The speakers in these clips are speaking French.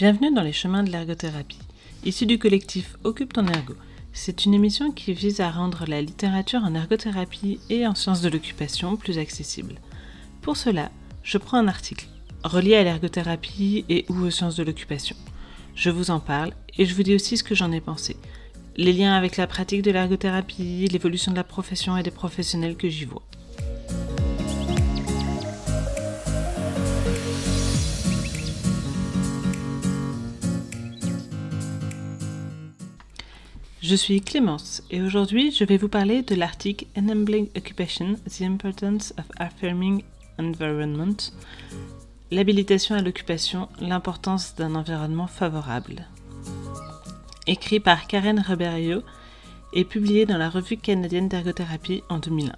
Bienvenue dans les chemins de l'ergothérapie. Issu du collectif Occupe ton ergo, c'est une émission qui vise à rendre la littérature en ergothérapie et en sciences de l'occupation plus accessible. Pour cela, je prends un article relié à l'ergothérapie et ou aux sciences de l'occupation. Je vous en parle et je vous dis aussi ce que j'en ai pensé. Les liens avec la pratique de l'ergothérapie, l'évolution de la profession et des professionnels que j'y vois. Je suis Clémence et aujourd'hui je vais vous parler de l'article Enabling Occupation, The Importance of Affirming Environment, l'habilitation à l'occupation, l'importance d'un environnement favorable. Écrit par Karen Reberio et publié dans la revue canadienne d'ergothérapie en 2001.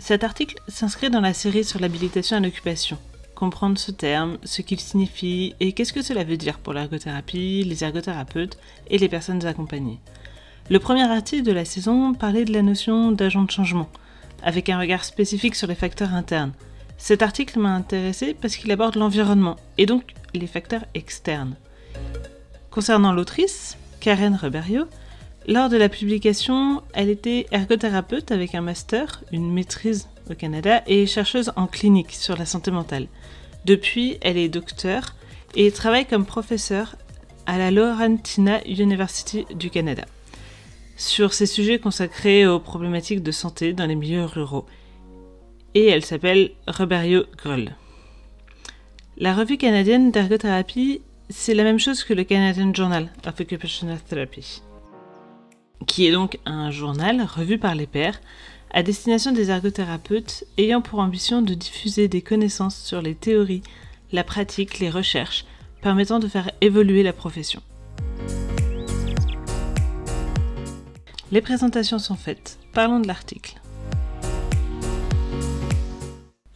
Cet article s'inscrit dans la série sur l'habilitation à l'occupation. Comprendre ce terme, ce qu'il signifie et qu'est-ce que cela veut dire pour l'ergothérapie, les ergothérapeutes et les personnes accompagnées. Le premier article de la saison parlait de la notion d'agent de changement, avec un regard spécifique sur les facteurs internes. Cet article m'a intéressé parce qu'il aborde l'environnement et donc les facteurs externes. Concernant l'autrice, Karen Reberio, lors de la publication, elle était ergothérapeute avec un master, une maîtrise au Canada et chercheuse en clinique sur la santé mentale. Depuis, elle est docteur et travaille comme professeure à la Laurentina University du Canada sur ces sujets consacrés aux problématiques de santé dans les milieux ruraux. Et elle s'appelle Roberio Grull. La revue canadienne d'ergothérapie, c'est la même chose que le Canadian Journal of Occupational Therapy, qui est donc un journal revu par les pairs à destination des ergothérapeutes ayant pour ambition de diffuser des connaissances sur les théories, la pratique, les recherches, permettant de faire évoluer la profession. Les présentations sont faites. Parlons de l'article.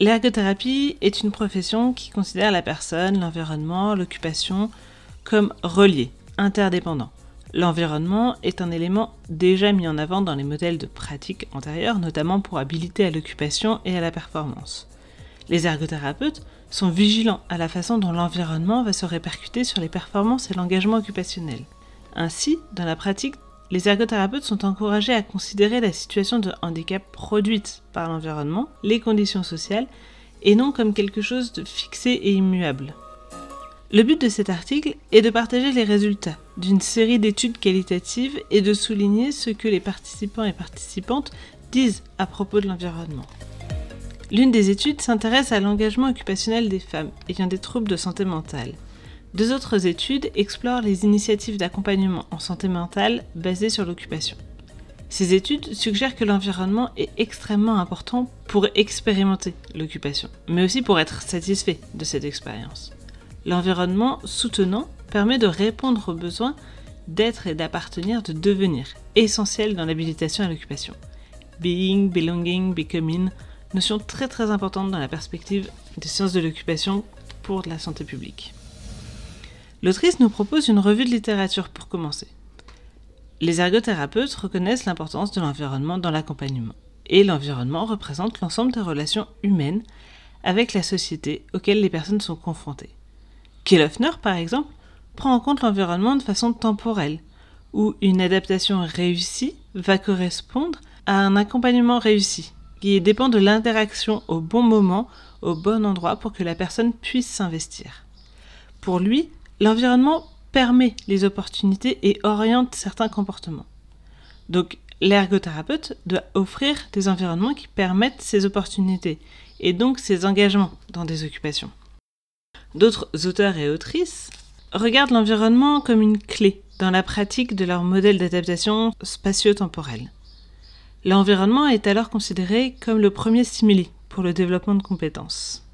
L'ergothérapie est une profession qui considère la personne, l'environnement, l'occupation comme reliés, interdépendants. L'environnement est un élément déjà mis en avant dans les modèles de pratique antérieurs, notamment pour habiliter à l'occupation et à la performance. Les ergothérapeutes sont vigilants à la façon dont l'environnement va se répercuter sur les performances et l'engagement occupationnel. Ainsi, dans la pratique les ergothérapeutes sont encouragés à considérer la situation de handicap produite par l'environnement, les conditions sociales, et non comme quelque chose de fixé et immuable. Le but de cet article est de partager les résultats d'une série d'études qualitatives et de souligner ce que les participants et participantes disent à propos de l'environnement. L'une des études s'intéresse à l'engagement occupationnel des femmes ayant des troubles de santé mentale. Deux autres études explorent les initiatives d'accompagnement en santé mentale basées sur l'occupation. Ces études suggèrent que l'environnement est extrêmement important pour expérimenter l'occupation, mais aussi pour être satisfait de cette expérience. L'environnement soutenant permet de répondre aux besoins d'être et d'appartenir, de devenir, essentiel dans l'habilitation à l'occupation. Being, belonging, becoming, notion très très importante dans la perspective des sciences de l'occupation pour la santé publique. L'autrice nous propose une revue de littérature pour commencer. Les ergothérapeutes reconnaissent l'importance de l'environnement dans l'accompagnement, et l'environnement représente l'ensemble des relations humaines avec la société auxquelles les personnes sont confrontées. Kellhoffner, par exemple, prend en compte l'environnement de façon temporelle, où une adaptation réussie va correspondre à un accompagnement réussi, qui dépend de l'interaction au bon moment, au bon endroit pour que la personne puisse s'investir. Pour lui, l'environnement permet les opportunités et oriente certains comportements. Donc l'ergothérapeute doit offrir des environnements qui permettent ces opportunités et donc ces engagements dans des occupations. D'autres auteurs et autrices regardent l'environnement comme une clé dans la pratique de leur modèle d'adaptation spatio-temporel. L'environnement est alors considéré comme le premier stimuli pour le développement de compétences.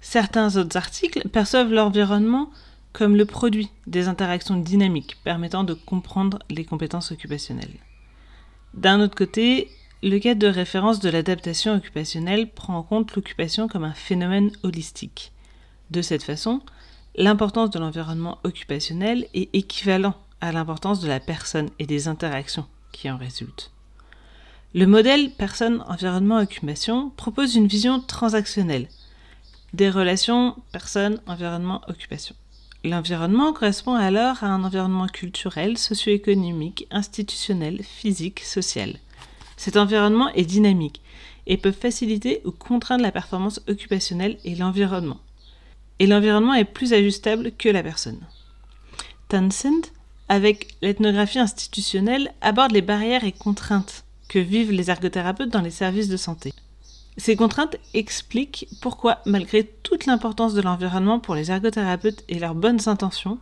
Certains autres articles perçoivent l'environnement comme le produit des interactions dynamiques permettant de comprendre les compétences occupationnelles. D'un autre côté, le cadre de référence de l'adaptation occupationnelle prend en compte l'occupation comme un phénomène holistique. De cette façon, l'importance de l'environnement occupationnel est équivalent à l'importance de la personne et des interactions qui en résultent. Le modèle personne-environnement-occupation propose une vision transactionnelle des relations personne-environnement-occupation L'environnement correspond alors à un environnement culturel, socio-économique, institutionnel, physique, social. Cet environnement est dynamique et peut faciliter ou contraindre la performance occupationnelle et l'environnement. Et l'environnement est plus ajustable que la personne. Townsend, avec l'ethnographie institutionnelle, aborde les barrières et contraintes que vivent les ergothérapeutes dans les services de santé. Ces contraintes expliquent pourquoi, malgré toute l'importance de l'environnement pour les ergothérapeutes et leurs bonnes intentions,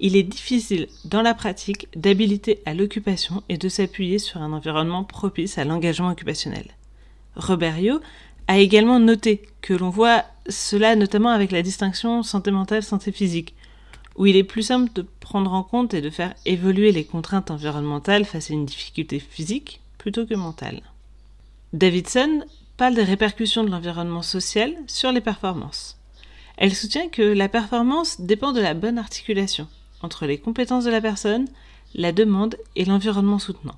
il est difficile dans la pratique d'habiliter à l'occupation et de s'appuyer sur un environnement propice à l'engagement occupationnel. Roberio a également noté que l'on voit cela notamment avec la distinction santé mentale, santé physique, où il est plus simple de prendre en compte et de faire évoluer les contraintes environnementales face à une difficulté physique plutôt que mentale. Davidson parle des répercussions de l'environnement social sur les performances. Elle soutient que la performance dépend de la bonne articulation entre les compétences de la personne, la demande et l'environnement soutenant.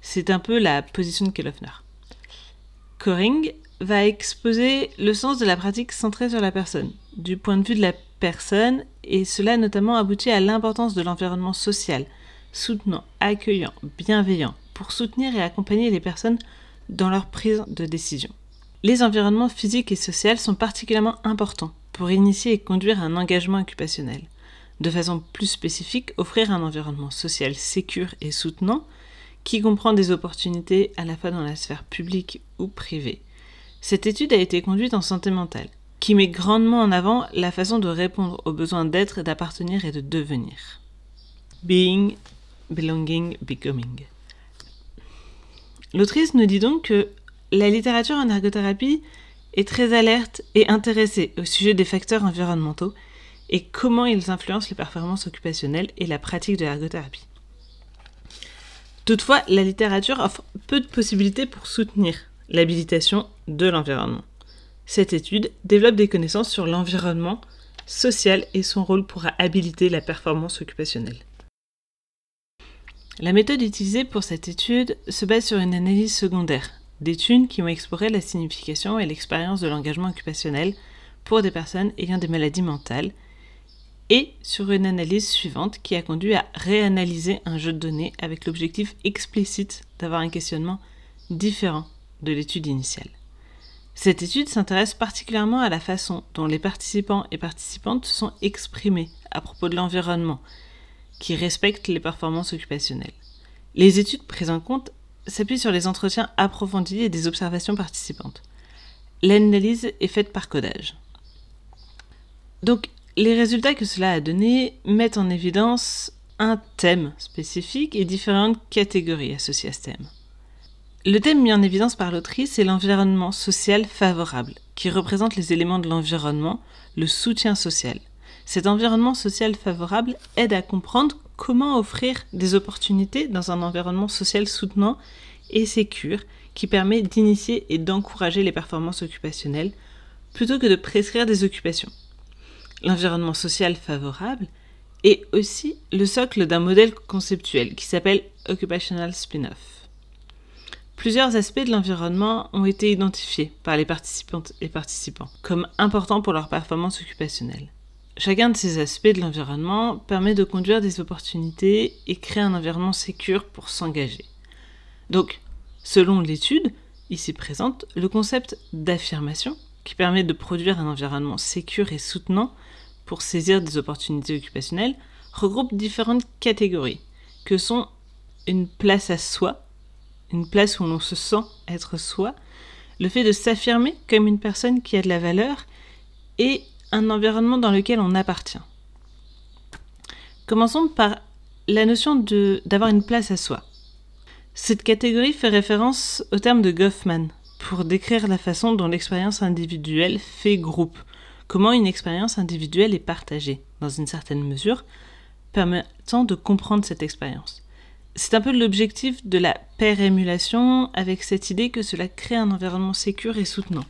C'est un peu la position de Kellhoffner. Coring va exposer le sens de la pratique centrée sur la personne, du point de vue de la personne, et cela notamment aboutit à l'importance de l'environnement social, soutenant, accueillant, bienveillant, pour soutenir et accompagner les personnes dans leur prise de décision. Les environnements physiques et sociaux sont particulièrement importants pour initier et conduire un engagement occupationnel. De façon plus spécifique, offrir un environnement social sécur et soutenant qui comprend des opportunités à la fois dans la sphère publique ou privée. Cette étude a été conduite en santé mentale, qui met grandement en avant la façon de répondre aux besoins d'être, d'appartenir et de devenir. Being, belonging, becoming. L'autrice nous dit donc que la littérature en ergothérapie est très alerte et intéressée au sujet des facteurs environnementaux et comment ils influencent les performances occupationnelles et la pratique de l'ergothérapie. Toutefois, la littérature offre peu de possibilités pour soutenir l'habilitation de l'environnement. Cette étude développe des connaissances sur l'environnement social et son rôle pour habiliter la performance occupationnelle. La méthode utilisée pour cette étude se base sur une analyse secondaire d'études qui ont exploré la signification et l'expérience de l'engagement occupationnel pour des personnes ayant des maladies mentales et sur une analyse suivante qui a conduit à réanalyser un jeu de données avec l'objectif explicite d'avoir un questionnement différent de l'étude initiale. Cette étude s'intéresse particulièrement à la façon dont les participants et participantes se sont exprimés à propos de l'environnement qui respecte les performances occupationnelles. Les études prises en compte s'appuient sur les entretiens approfondis et des observations participantes. L'analyse est faite par codage. Donc, les résultats que cela a donné mettent en évidence un thème spécifique et différentes catégories associées à ce thème. Le thème mis en évidence par l'autrice est l'environnement social favorable, qui représente les éléments de l'environnement, le soutien social, cet environnement social favorable aide à comprendre comment offrir des opportunités dans un environnement social soutenant et sécure qui permet d'initier et d'encourager les performances occupationnelles plutôt que de prescrire des occupations. L'environnement social favorable est aussi le socle d'un modèle conceptuel qui s'appelle Occupational Spin-off. Plusieurs aspects de l'environnement ont été identifiés par les participantes et participants comme importants pour leur performance occupationnelle. Chacun de ces aspects de l'environnement permet de conduire des opportunités et créer un environnement sécur pour s'engager. Donc, selon l'étude, ici présente, le concept d'affirmation, qui permet de produire un environnement sécur et soutenant pour saisir des opportunités occupationnelles, regroupe différentes catégories, que sont une place à soi, une place où l'on se sent être soi, le fait de s'affirmer comme une personne qui a de la valeur, et un environnement dans lequel on appartient. Commençons par la notion d'avoir une place à soi. Cette catégorie fait référence au terme de Goffman pour décrire la façon dont l'expérience individuelle fait groupe, comment une expérience individuelle est partagée, dans une certaine mesure, permettant de comprendre cette expérience. C'est un peu l'objectif de la paire émulation avec cette idée que cela crée un environnement sécur et soutenant,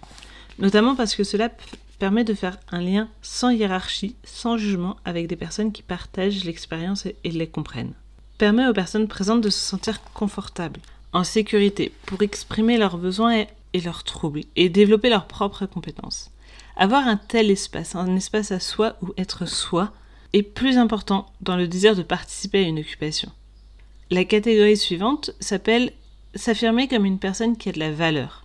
notamment parce que cela permet de faire un lien sans hiérarchie, sans jugement avec des personnes qui partagent l'expérience et les comprennent. Permet aux personnes présentes de se sentir confortables, en sécurité, pour exprimer leurs besoins et leurs troubles, et développer leurs propres compétences. Avoir un tel espace, un espace à soi ou être soi, est plus important dans le désir de participer à une occupation. La catégorie suivante s'appelle s'affirmer comme une personne qui a de la valeur.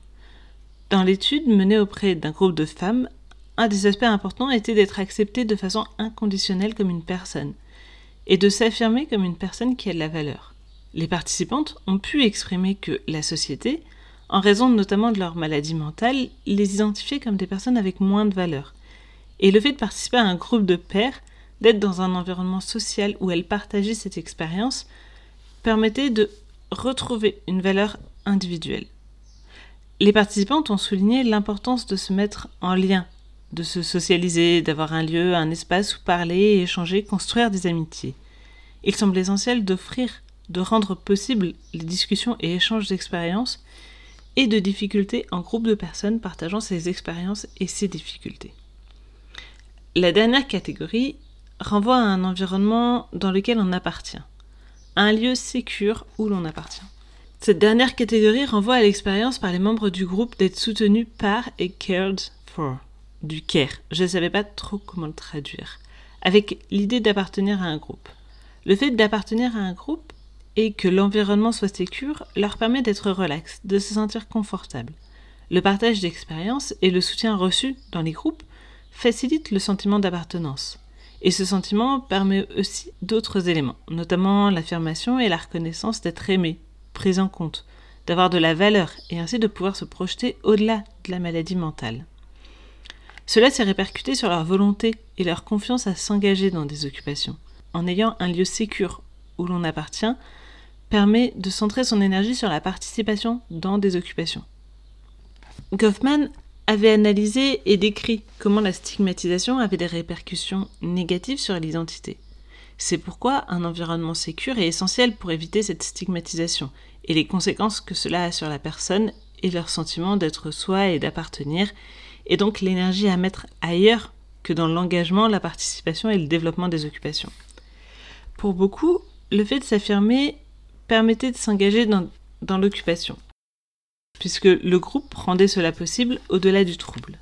Dans l'étude menée auprès d'un groupe de femmes, un des aspects importants était d'être acceptée de façon inconditionnelle comme une personne et de s'affirmer comme une personne qui a de la valeur. Les participantes ont pu exprimer que la société, en raison notamment de leur maladie mentale, les identifiait comme des personnes avec moins de valeur. Et le fait de participer à un groupe de pairs, d'être dans un environnement social où elles partageaient cette expérience, permettait de retrouver une valeur individuelle. Les participantes ont souligné l'importance de se mettre en lien, de se socialiser, d'avoir un lieu, un espace où parler, échanger, construire des amitiés. Il semble essentiel d'offrir, de rendre possible les discussions et échanges d'expériences et de difficultés en groupe de personnes partageant ces expériences et ces difficultés. La dernière catégorie renvoie à un environnement dans lequel on appartient un lieu sécure où l'on appartient. Cette dernière catégorie renvoie à l'expérience par les membres du groupe d'être soutenus par et cared for, du care. Je ne savais pas trop comment le traduire. Avec l'idée d'appartenir à un groupe. Le fait d'appartenir à un groupe et que l'environnement soit sécure leur permet d'être relax, de se sentir confortable. Le partage d'expériences et le soutien reçu dans les groupes facilitent le sentiment d'appartenance. Et ce sentiment permet aussi d'autres éléments, notamment l'affirmation et la reconnaissance d'être aimé, pris en compte, d'avoir de la valeur et ainsi de pouvoir se projeter au-delà de la maladie mentale. Cela s'est répercuté sur leur volonté et leur confiance à s'engager dans des occupations. En ayant un lieu sécur où l'on appartient, permet de centrer son énergie sur la participation dans des occupations. Goffman avait analysé et décrit comment la stigmatisation avait des répercussions négatives sur l'identité. C'est pourquoi un environnement sécur est essentiel pour éviter cette stigmatisation et les conséquences que cela a sur la personne et leur sentiment d'être soi et d'appartenir, et donc l'énergie à mettre ailleurs que dans l'engagement, la participation et le développement des occupations. Pour beaucoup, le fait de s'affirmer permettait de s'engager dans, dans l'occupation puisque le groupe rendait cela possible au-delà du trouble.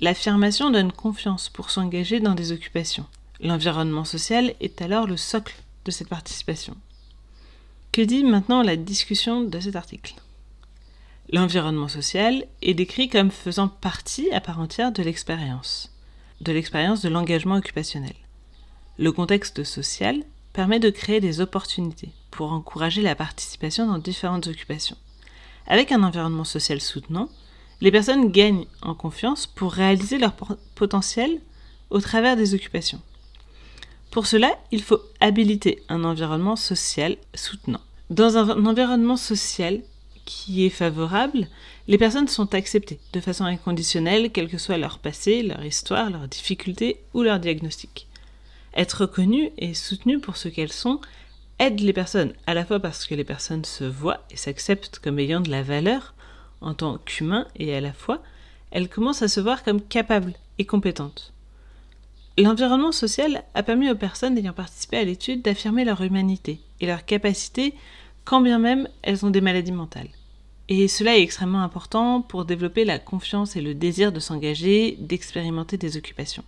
L'affirmation donne confiance pour s'engager dans des occupations. L'environnement social est alors le socle de cette participation. Que dit maintenant la discussion de cet article? L'environnement social est décrit comme faisant partie à part entière de l'expérience, de l'expérience de l'engagement occupationnel. Le contexte social permet de créer des opportunités pour encourager la participation dans différentes occupations. Avec un environnement social soutenant, les personnes gagnent en confiance pour réaliser leur potentiel au travers des occupations. Pour cela, il faut habiliter un environnement social soutenant. Dans un environnement social qui est favorable, les personnes sont acceptées de façon inconditionnelle, quel que soit leur passé, leur histoire, leurs difficultés ou leur diagnostic. Être reconnues et soutenues pour ce qu'elles sont aide les personnes, à la fois parce que les personnes se voient et s'acceptent comme ayant de la valeur en tant qu'humains, et à la fois, elles commencent à se voir comme capables et compétentes. L'environnement social a permis aux personnes ayant participé à l'étude d'affirmer leur humanité et leur capacité, quand bien même elles ont des maladies mentales. Et cela est extrêmement important pour développer la confiance et le désir de s'engager, d'expérimenter des occupations.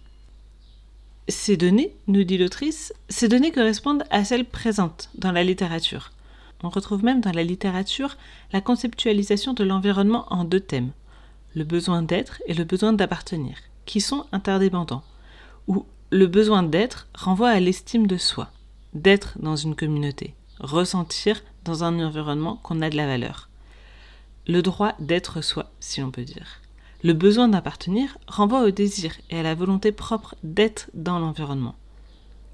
Ces données, nous dit l'autrice, ces données correspondent à celles présentes dans la littérature. On retrouve même dans la littérature la conceptualisation de l'environnement en deux thèmes, le besoin d'être et le besoin d'appartenir, qui sont interdépendants, où le besoin d'être renvoie à l'estime de soi, d'être dans une communauté, ressentir dans un environnement qu'on a de la valeur. Le droit d'être soi, si l'on peut dire. Le besoin d'appartenir renvoie au désir et à la volonté propre d'être dans l'environnement.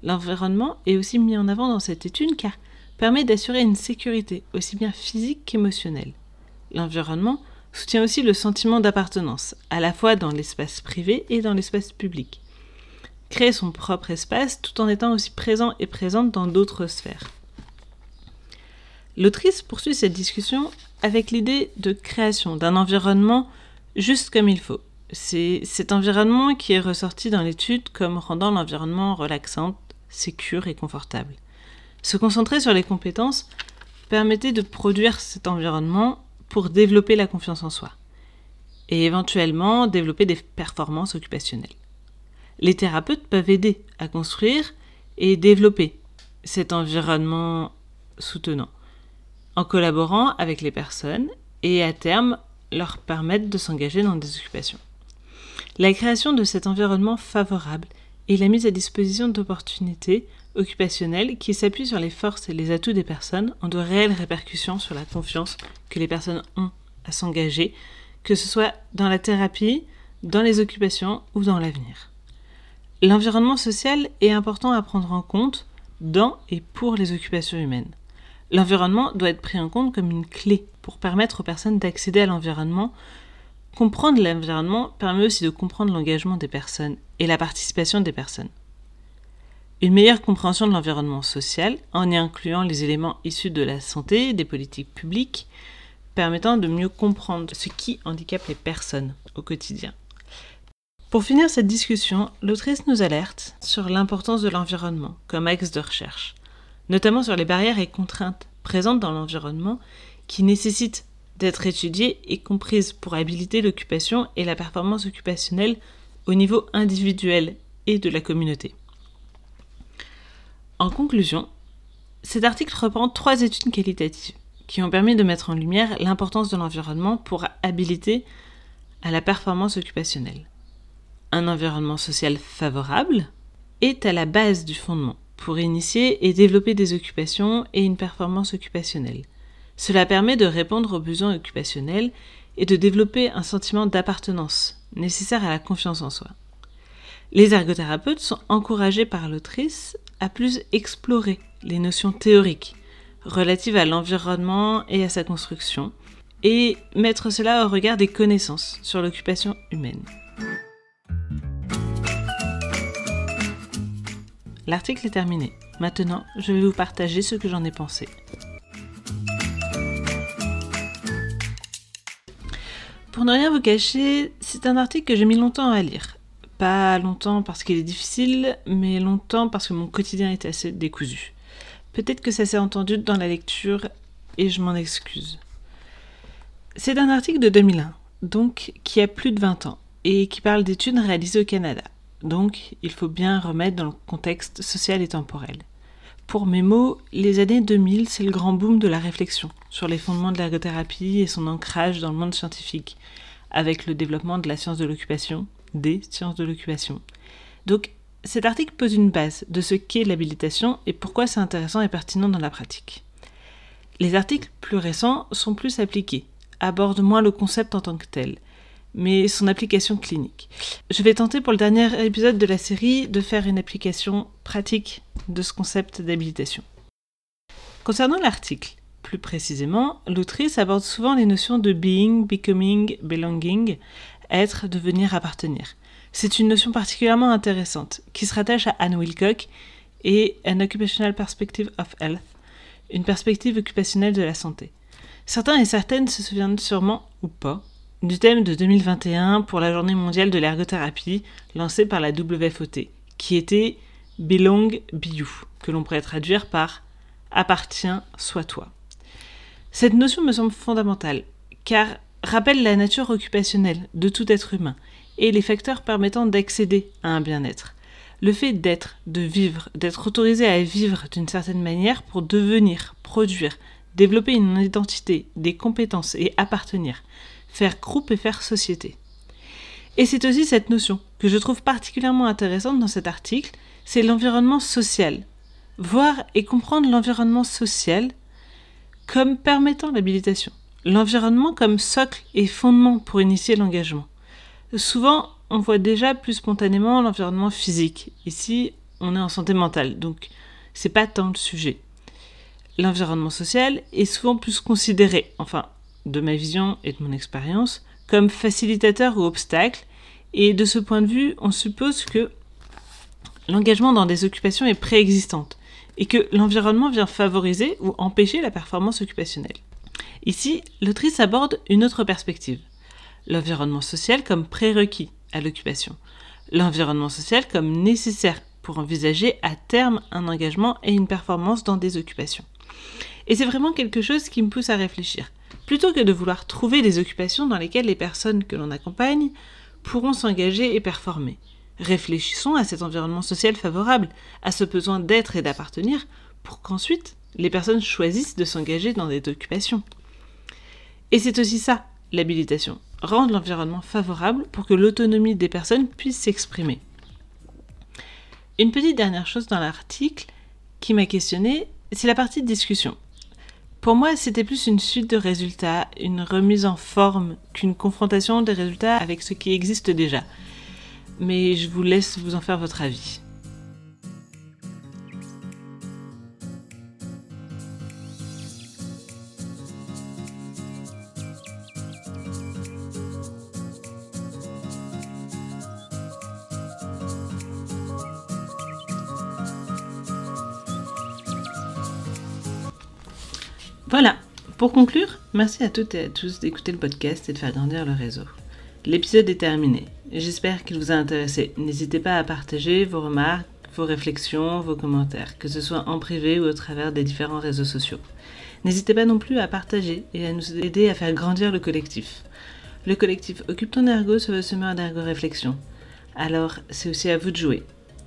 L'environnement est aussi mis en avant dans cette étude car permet d'assurer une sécurité aussi bien physique qu'émotionnelle. L'environnement soutient aussi le sentiment d'appartenance, à la fois dans l'espace privé et dans l'espace public. Créer son propre espace tout en étant aussi présent et présente dans d'autres sphères. L'autrice poursuit cette discussion avec l'idée de création d'un environnement juste comme il faut. C'est cet environnement qui est ressorti dans l'étude comme rendant l'environnement relaxant, sécure et confortable. Se concentrer sur les compétences permettait de produire cet environnement pour développer la confiance en soi et éventuellement développer des performances occupationnelles. Les thérapeutes peuvent aider à construire et développer cet environnement soutenant en collaborant avec les personnes et à terme leur permettre de s'engager dans des occupations. La création de cet environnement favorable et la mise à disposition d'opportunités occupationnelles qui s'appuient sur les forces et les atouts des personnes ont de réelles répercussions sur la confiance que les personnes ont à s'engager, que ce soit dans la thérapie, dans les occupations ou dans l'avenir. L'environnement social est important à prendre en compte dans et pour les occupations humaines. L'environnement doit être pris en compte comme une clé pour permettre aux personnes d'accéder à l'environnement. Comprendre l'environnement permet aussi de comprendre l'engagement des personnes et la participation des personnes. Une meilleure compréhension de l'environnement social, en y incluant les éléments issus de la santé, des politiques publiques, permettant de mieux comprendre ce qui handicape les personnes au quotidien. Pour finir cette discussion, l'autrice nous alerte sur l'importance de l'environnement comme axe de recherche, notamment sur les barrières et contraintes présentes dans l'environnement qui nécessitent d'être étudiées et comprises pour habiliter l'occupation et la performance occupationnelle au niveau individuel et de la communauté. En conclusion, cet article reprend trois études qualitatives qui ont permis de mettre en lumière l'importance de l'environnement pour habiliter à la performance occupationnelle. Un environnement social favorable est à la base du fondement pour initier et développer des occupations et une performance occupationnelle. Cela permet de répondre aux besoins occupationnels et de développer un sentiment d'appartenance nécessaire à la confiance en soi. Les ergothérapeutes sont encouragés par l'autrice à plus explorer les notions théoriques relatives à l'environnement et à sa construction, et mettre cela au regard des connaissances sur l'occupation humaine. L'article est terminé. Maintenant, je vais vous partager ce que j'en ai pensé. Pour ne rien vous cacher, c'est un article que j'ai mis longtemps à lire. Pas longtemps parce qu'il est difficile, mais longtemps parce que mon quotidien est assez décousu. Peut-être que ça s'est entendu dans la lecture et je m'en excuse. C'est un article de 2001, donc qui a plus de 20 ans, et qui parle d'études réalisées au Canada. Donc il faut bien remettre dans le contexte social et temporel. Pour mes mots, les années 2000, c'est le grand boom de la réflexion sur les fondements de l'ergothérapie et son ancrage dans le monde scientifique, avec le développement de la science de l'occupation, des sciences de l'occupation. Donc, cet article pose une base de ce qu'est l'habilitation et pourquoi c'est intéressant et pertinent dans la pratique. Les articles plus récents sont plus appliqués, abordent moins le concept en tant que tel, mais son application clinique. Je vais tenter pour le dernier épisode de la série de faire une application pratique de ce concept d'habilitation. Concernant l'article, plus précisément, l'autrice aborde souvent les notions de being, becoming, belonging, être, devenir, appartenir. C'est une notion particulièrement intéressante qui se rattache à Anne Wilcock et An Occupational Perspective of Health, une perspective occupationnelle de la santé. Certains et certaines se souviennent sûrement, ou pas, du thème de 2021 pour la journée mondiale de l'ergothérapie lancée par la WFOT, qui était Belong Be You, que l'on pourrait traduire par Appartiens, sois toi. Cette notion me semble fondamentale, car rappelle la nature occupationnelle de tout être humain et les facteurs permettant d'accéder à un bien-être. Le fait d'être, de vivre, d'être autorisé à vivre d'une certaine manière pour devenir, produire, développer une identité, des compétences et appartenir, faire groupe et faire société. Et c'est aussi cette notion que je trouve particulièrement intéressante dans cet article, c'est l'environnement social. Voir et comprendre l'environnement social comme permettant l'habilitation l'environnement comme socle et fondement pour initier l'engagement. Souvent, on voit déjà plus spontanément l'environnement physique. Ici, on est en santé mentale, donc c'est pas tant le sujet. L'environnement social est souvent plus considéré, enfin, de ma vision et de mon expérience, comme facilitateur ou obstacle, et de ce point de vue, on suppose que l'engagement dans des occupations est préexistante, et que l'environnement vient favoriser ou empêcher la performance occupationnelle. Ici, l'autrice aborde une autre perspective. L'environnement social comme prérequis à l'occupation. L'environnement social comme nécessaire pour envisager à terme un engagement et une performance dans des occupations. Et c'est vraiment quelque chose qui me pousse à réfléchir. Plutôt que de vouloir trouver des occupations dans lesquelles les personnes que l'on accompagne pourront s'engager et performer. Réfléchissons à cet environnement social favorable, à ce besoin d'être et d'appartenir, pour qu'ensuite les personnes choisissent de s'engager dans des occupations. Et c'est aussi ça, l'habilitation, rendre l'environnement favorable pour que l'autonomie des personnes puisse s'exprimer. Une petite dernière chose dans l'article qui m'a questionné, c'est la partie discussion. Pour moi, c'était plus une suite de résultats, une remise en forme qu'une confrontation des résultats avec ce qui existe déjà mais je vous laisse vous en faire votre avis. Merci à toutes et à tous d'écouter le podcast et de faire grandir le réseau. L'épisode est terminé. J'espère qu'il vous a intéressé. N'hésitez pas à partager vos remarques, vos réflexions, vos commentaires, que ce soit en privé ou au travers des différents réseaux sociaux. N'hésitez pas non plus à partager et à nous aider à faire grandir le collectif. Le collectif Occupe ton ergo se veut semeur d'ergo réflexion. Alors, c'est aussi à vous de jouer.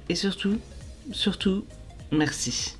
Et surtout, surtout, merci.